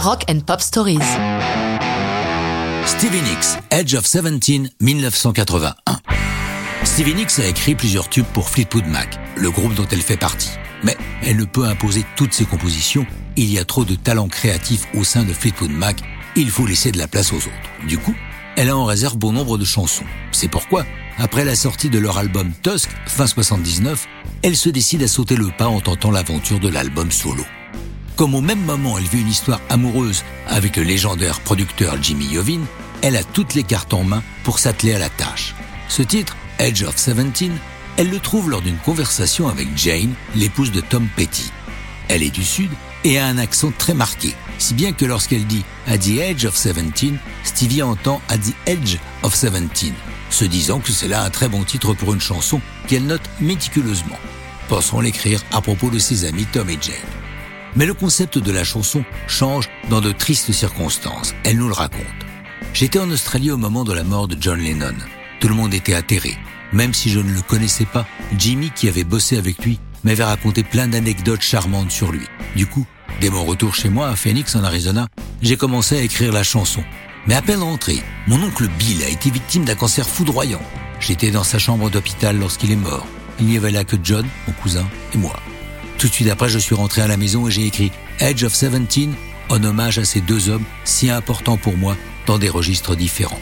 Rock and Pop Stories. Stevie Nicks, Edge of 17, 1981. Stevie Nicks a écrit plusieurs tubes pour Fleetwood Mac, le groupe dont elle fait partie. Mais elle ne peut imposer toutes ses compositions, il y a trop de talents créatifs au sein de Fleetwood Mac, il faut laisser de la place aux autres. Du coup, elle a en réserve bon nombre de chansons. C'est pourquoi, après la sortie de leur album Tusk, fin 79, elle se décide à sauter le pas en tentant l'aventure de l'album solo. Comme au même moment elle vit une histoire amoureuse avec le légendaire producteur Jimmy Iovine, elle a toutes les cartes en main pour s'atteler à la tâche. Ce titre, Edge of 17, elle le trouve lors d'une conversation avec Jane, l'épouse de Tom Petty. Elle est du Sud et a un accent très marqué, si bien que lorsqu'elle dit At the Edge of 17, Stevie entend At the Edge of 17, se disant que c'est là un très bon titre pour une chanson qu'elle note méticuleusement. Pensons l'écrire à propos de ses amis Tom et Jane. Mais le concept de la chanson change dans de tristes circonstances. Elle nous le raconte. J'étais en Australie au moment de la mort de John Lennon. Tout le monde était atterré. Même si je ne le connaissais pas, Jimmy, qui avait bossé avec lui, m'avait raconté plein d'anecdotes charmantes sur lui. Du coup, dès mon retour chez moi à Phoenix en Arizona, j'ai commencé à écrire la chanson. Mais à peine rentré, mon oncle Bill a été victime d'un cancer foudroyant. J'étais dans sa chambre d'hôpital lorsqu'il est mort. Il n'y avait là que John, mon cousin, et moi. Tout de suite après, je suis rentré à la maison et j'ai écrit Edge of 17 en hommage à ces deux hommes si importants pour moi dans des registres différents.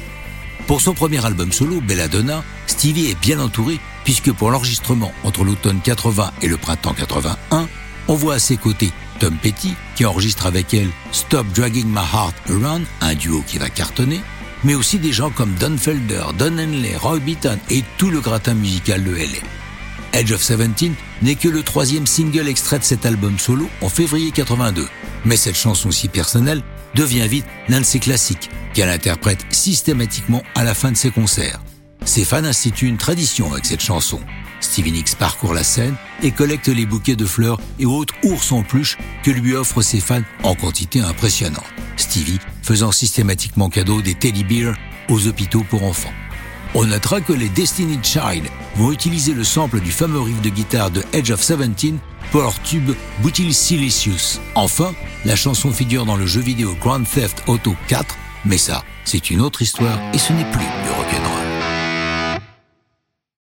Pour son premier album solo, Belladonna, Stevie est bien entouré puisque pour l'enregistrement entre l'automne 80 et le printemps 81, on voit à ses côtés Tom Petty qui enregistre avec elle Stop Dragging My Heart Around, un duo qui va cartonner, mais aussi des gens comme Don Felder, Don Henley, Roy Beaton et tout le gratin musical de LA. Edge of 17 n'est que le troisième single extrait de cet album solo en février 82. Mais cette chanson si personnelle devient vite l'un de ses classiques qu'elle interprète systématiquement à la fin de ses concerts. Ses fans instituent une tradition avec cette chanson. Stevie Nicks parcourt la scène et collecte les bouquets de fleurs et autres ours en peluche que lui offrent ses fans en quantité impressionnante. Stevie faisant systématiquement cadeau des teddy bears aux hôpitaux pour enfants. On notera que les Destiny Child vont utiliser le sample du fameux riff de guitare de Edge of 17 pour leur tube Butyl Silicious. Enfin, la chanson figure dans le jeu vidéo Grand Theft Auto 4, mais ça, c'est une autre histoire et ce n'est plus du rock'n'roll.